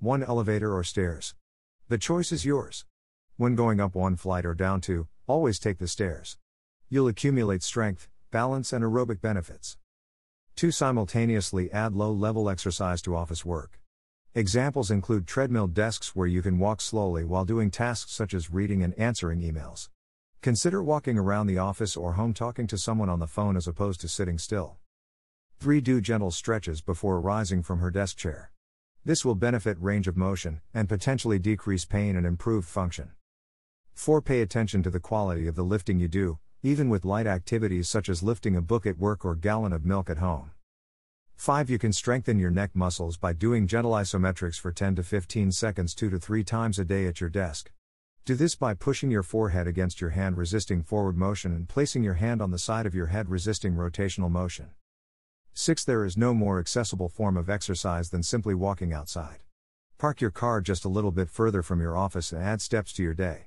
one elevator or stairs. The choice is yours. When going up one flight or down two, always take the stairs. You'll accumulate strength, balance, and aerobic benefits. 2. Simultaneously add low level exercise to office work. Examples include treadmill desks where you can walk slowly while doing tasks such as reading and answering emails. Consider walking around the office or home talking to someone on the phone as opposed to sitting still. 3. Do gentle stretches before rising from her desk chair. This will benefit range of motion and potentially decrease pain and improve function. 4. Pay attention to the quality of the lifting you do, even with light activities such as lifting a book at work or gallon of milk at home. 5. You can strengthen your neck muscles by doing gentle isometrics for 10 to 15 seconds 2 to 3 times a day at your desk. Do this by pushing your forehead against your hand resisting forward motion and placing your hand on the side of your head resisting rotational motion. 6. There is no more accessible form of exercise than simply walking outside. Park your car just a little bit further from your office and add steps to your day.